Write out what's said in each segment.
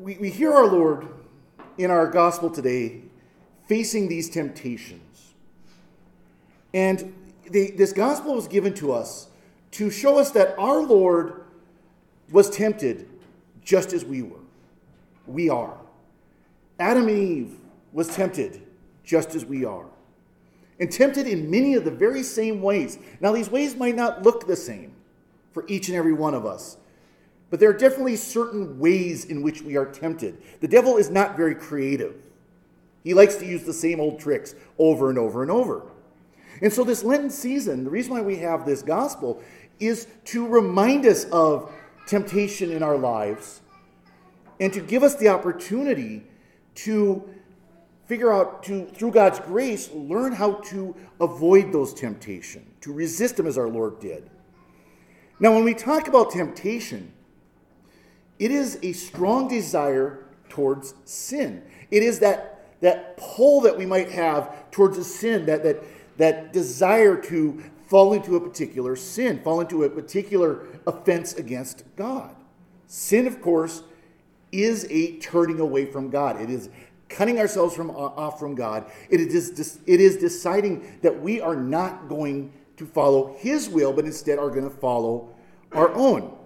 We, we hear our Lord in our gospel today facing these temptations. And this gospel was given to us to show us that our Lord was tempted just as we were. We are. Adam and Eve was tempted just as we are. And tempted in many of the very same ways. Now, these ways might not look the same for each and every one of us. But there are definitely certain ways in which we are tempted. The devil is not very creative. He likes to use the same old tricks over and over and over. And so, this Lenten season, the reason why we have this gospel is to remind us of temptation in our lives and to give us the opportunity to figure out, to, through God's grace, learn how to avoid those temptations, to resist them as our Lord did. Now, when we talk about temptation, it is a strong desire towards sin. It is that, that pull that we might have towards a sin, that, that, that desire to fall into a particular sin, fall into a particular offense against God. Sin, of course, is a turning away from God. It is cutting ourselves from, uh, off from God. It is, it is deciding that we are not going to follow His will, but instead are going to follow our own.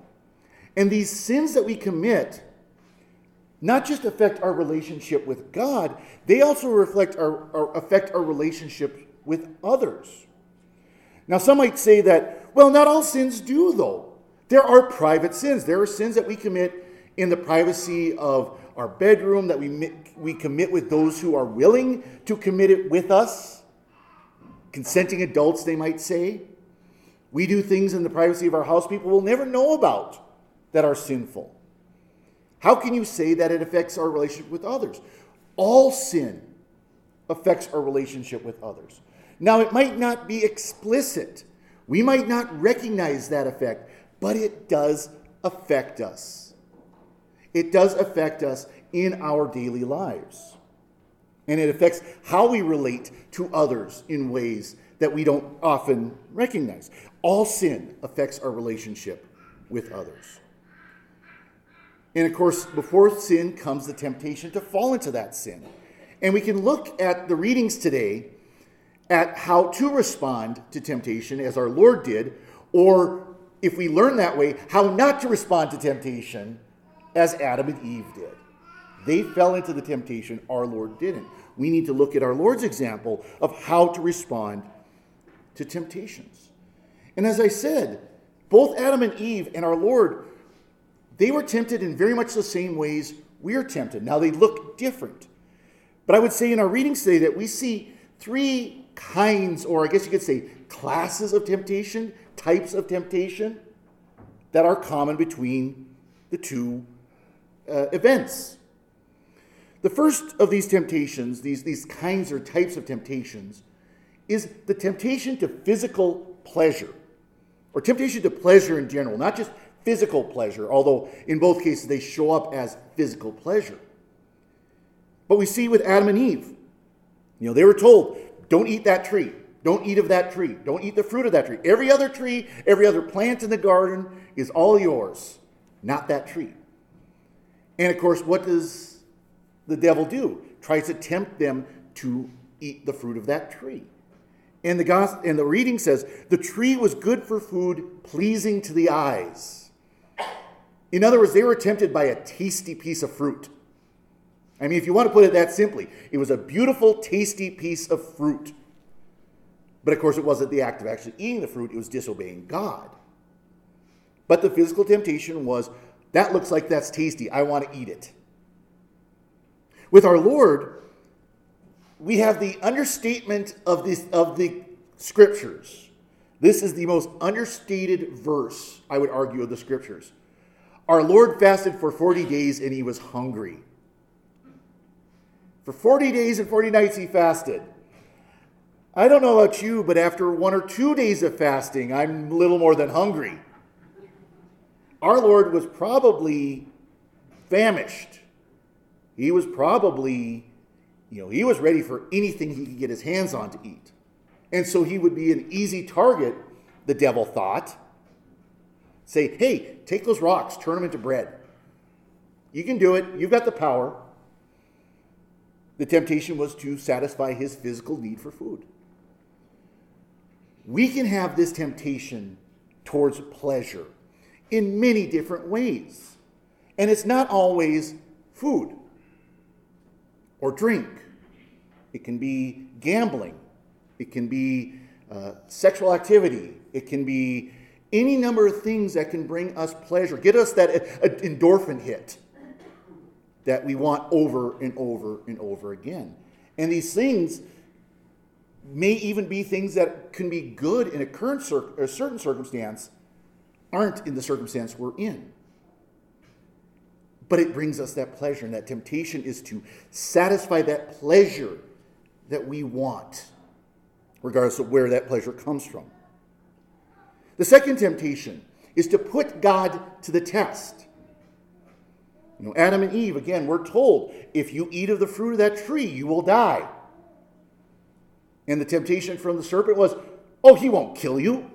And these sins that we commit not just affect our relationship with God, they also reflect our, our, affect our relationship with others. Now, some might say that, well, not all sins do, though. There are private sins. There are sins that we commit in the privacy of our bedroom, that we, we commit with those who are willing to commit it with us. Consenting adults, they might say. We do things in the privacy of our house people will never know about that are sinful. How can you say that it affects our relationship with others? All sin affects our relationship with others. Now, it might not be explicit. We might not recognize that effect, but it does affect us. It does affect us in our daily lives. And it affects how we relate to others in ways that we don't often recognize. All sin affects our relationship with others. And of course, before sin comes the temptation to fall into that sin. And we can look at the readings today at how to respond to temptation as our Lord did, or if we learn that way, how not to respond to temptation as Adam and Eve did. They fell into the temptation, our Lord didn't. We need to look at our Lord's example of how to respond to temptations. And as I said, both Adam and Eve and our Lord they were tempted in very much the same ways we're tempted. Now, they look different. But I would say in our readings today that we see three kinds, or I guess you could say classes of temptation, types of temptation that are common between the two uh, events. The first of these temptations, these, these kinds or types of temptations, is the temptation to physical pleasure, or temptation to pleasure in general, not just physical pleasure, although in both cases they show up as physical pleasure. But we see with Adam and Eve, you know, they were told, don't eat that tree. Don't eat of that tree. Don't eat the fruit of that tree. Every other tree, every other plant in the garden is all yours, not that tree. And of course, what does the devil do? Tries to tempt them to eat the fruit of that tree. And the, gospel, and the reading says, the tree was good for food, pleasing to the eyes in other words, they were tempted by a tasty piece of fruit. I mean, if you want to put it that simply, it was a beautiful, tasty piece of fruit. But of course, it wasn't the act of actually eating the fruit, it was disobeying God. But the physical temptation was that looks like that's tasty. I want to eat it. With our Lord, we have the understatement of, this, of the scriptures. This is the most understated verse, I would argue, of the scriptures. Our Lord fasted for 40 days and he was hungry. For 40 days and 40 nights he fasted. I don't know about you, but after one or two days of fasting, I'm little more than hungry. Our Lord was probably famished. He was probably, you know, he was ready for anything he could get his hands on to eat. And so he would be an easy target, the devil thought, Say, hey, take those rocks, turn them into bread. You can do it. You've got the power. The temptation was to satisfy his physical need for food. We can have this temptation towards pleasure in many different ways. And it's not always food or drink, it can be gambling, it can be uh, sexual activity, it can be any number of things that can bring us pleasure, get us that uh, endorphin hit that we want over and over and over again. And these things may even be things that can be good in a current cir- a certain circumstance, aren't in the circumstance we're in. But it brings us that pleasure, and that temptation is to satisfy that pleasure that we want, regardless of where that pleasure comes from. The second temptation is to put God to the test. You know, Adam and Eve, again, we're told if you eat of the fruit of that tree, you will die. And the temptation from the serpent was, oh, he won't kill you.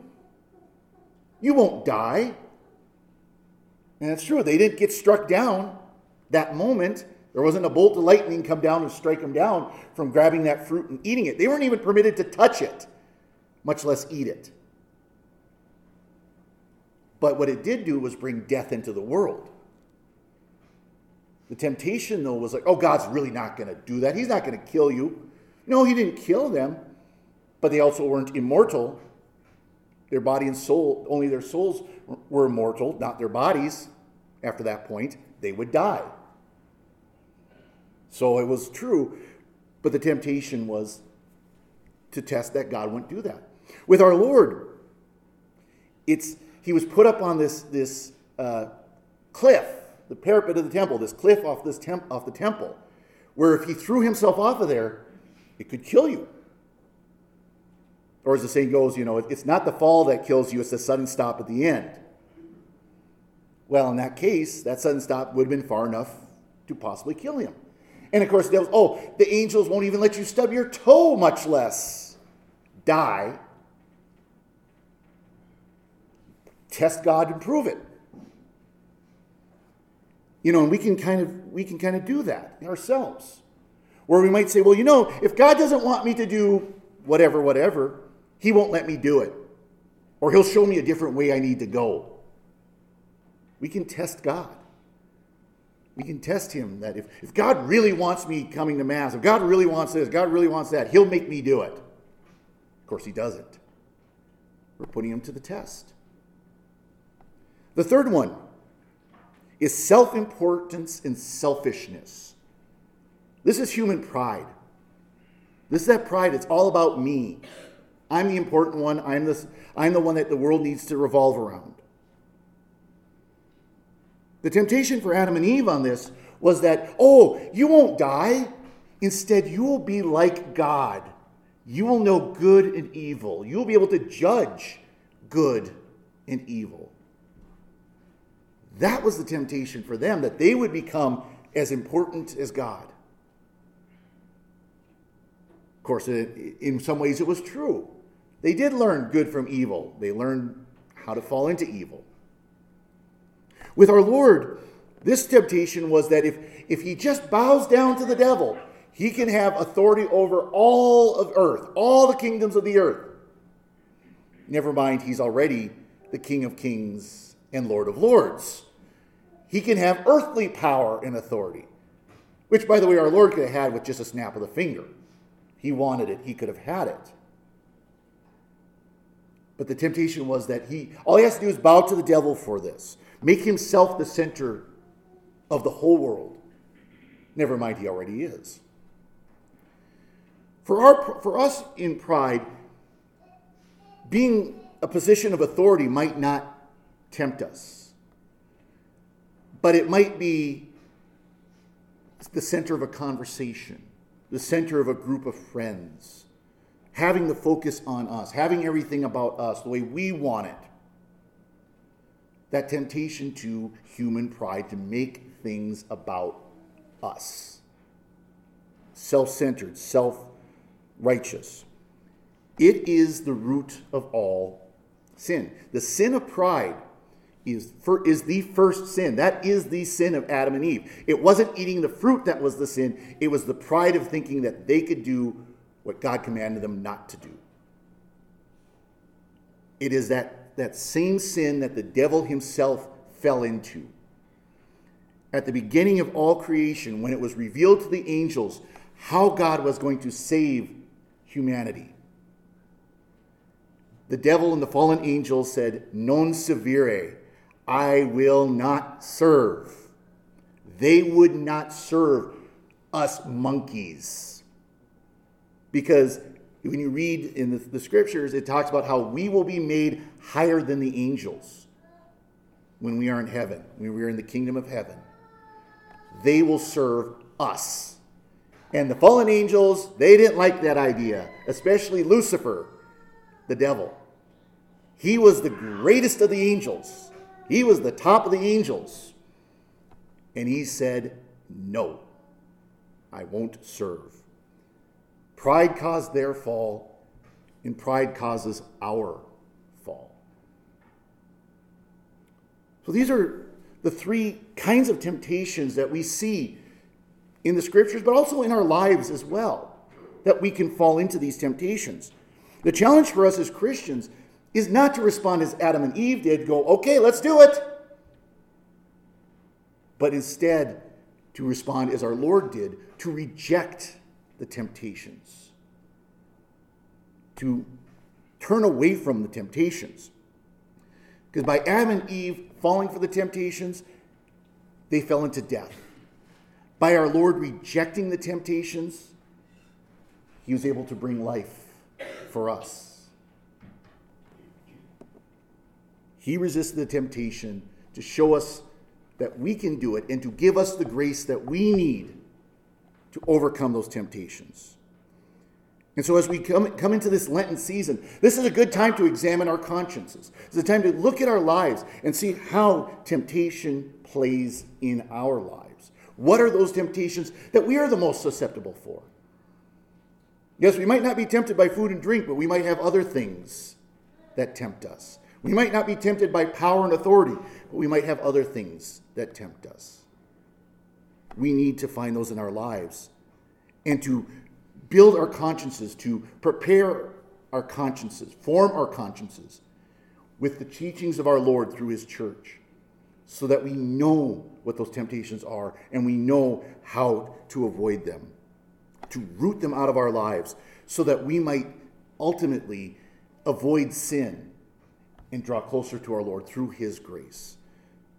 You won't die. And it's true, they didn't get struck down that moment. There wasn't a bolt of lightning come down and strike them down from grabbing that fruit and eating it. They weren't even permitted to touch it, much less eat it. But what it did do was bring death into the world. The temptation, though, was like, oh, God's really not going to do that. He's not going to kill you. No, He didn't kill them, but they also weren't immortal. Their body and soul, only their souls were immortal, not their bodies. After that point, they would die. So it was true, but the temptation was to test that God wouldn't do that. With our Lord, it's he was put up on this, this uh, cliff the parapet of the temple, this cliff off, this temp- off the temple, where if he threw himself off of there, it could kill you. Or as the saying goes, you know, it's not the fall that kills you, it's the sudden stop at the end. Well, in that case, that sudden stop would have been far enough to possibly kill him. And of course, was, oh, the angels won't even let you stub your toe, much less die. Test God and prove it. You know, and we can kind of we can kind of do that ourselves. Where we might say, well, you know, if God doesn't want me to do whatever, whatever, he won't let me do it. Or he'll show me a different way I need to go. We can test God. We can test him that if, if God really wants me coming to Mass, if God really wants this, God really wants that, he'll make me do it. Of course, he doesn't. We're putting him to the test. The third one is self importance and selfishness. This is human pride. This is that pride. It's all about me. I'm the important one. I'm, this, I'm the one that the world needs to revolve around. The temptation for Adam and Eve on this was that, oh, you won't die. Instead, you will be like God. You will know good and evil. You will be able to judge good and evil. That was the temptation for them, that they would become as important as God. Of course, in some ways it was true. They did learn good from evil, they learned how to fall into evil. With our Lord, this temptation was that if, if he just bows down to the devil, he can have authority over all of earth, all the kingdoms of the earth. Never mind, he's already the King of kings and Lord of lords he can have earthly power and authority, which, by the way, our Lord could have had with just a snap of the finger. He wanted it, he could have had it. But the temptation was that he, all he has to do is bow to the devil for this, make himself the center of the whole world. Never mind, he already is. For, our, for us in pride, being a position of authority might not tempt us but it might be the center of a conversation, the center of a group of friends, having the focus on us, having everything about us the way we want it. That temptation to human pride to make things about us, self centered, self righteous. It is the root of all sin. The sin of pride is, for, is the first sin. That is the sin of Adam and Eve. It wasn't eating the fruit that was the sin, it was the pride of thinking that they could do what God commanded them not to do. It is that, that same sin that the devil himself fell into. At the beginning of all creation, when it was revealed to the angels how God was going to save humanity, the devil and the fallen angels said, Non serviam, I will not serve. They would not serve us monkeys. Because when you read in the, the, scriptures, it talks about how we will be made higher than the angels when we are in heaven, when we are in the kingdom of heaven. They will serve us. And the fallen angels, they didn't like that idea, especially Lucifer, the devil. He was the greatest of the angels, he was the top of the angels. And he said, No, I won't serve. Pride caused their fall, and pride causes our fall. So these are the three kinds of temptations that we see in the scriptures, but also in our lives as well, that we can fall into these temptations. The challenge for us as Christians is not to respond as Adam and Eve did, go, okay, let's do it, but instead to respond as our Lord did, to reject the temptations, to turn away from the temptations. Because by Adam and Eve falling for the temptations, they fell into death. By our Lord rejecting the temptations, he was able to bring life for us. He resisted the temptation to show us that we can do it and to give us the grace that we need to overcome those temptations. And so, as we come, come into this Lenten season, this is a good time to examine our consciences. It's a time to look at our lives and see how temptation plays in our lives. What are those temptations that we are the most susceptible for? Yes, we might not be tempted by food and drink, but we might have other things that tempt us. We might not be tempted by power and authority, but we might have other things that tempt us. We need to find those in our lives and to build our consciences, to prepare our consciences, form our consciences with the teachings of our Lord through his church so that we know what those temptations are and we know how to avoid them, to root them out of our lives so that we might ultimately avoid sin and draw closer to our Lord through his grace.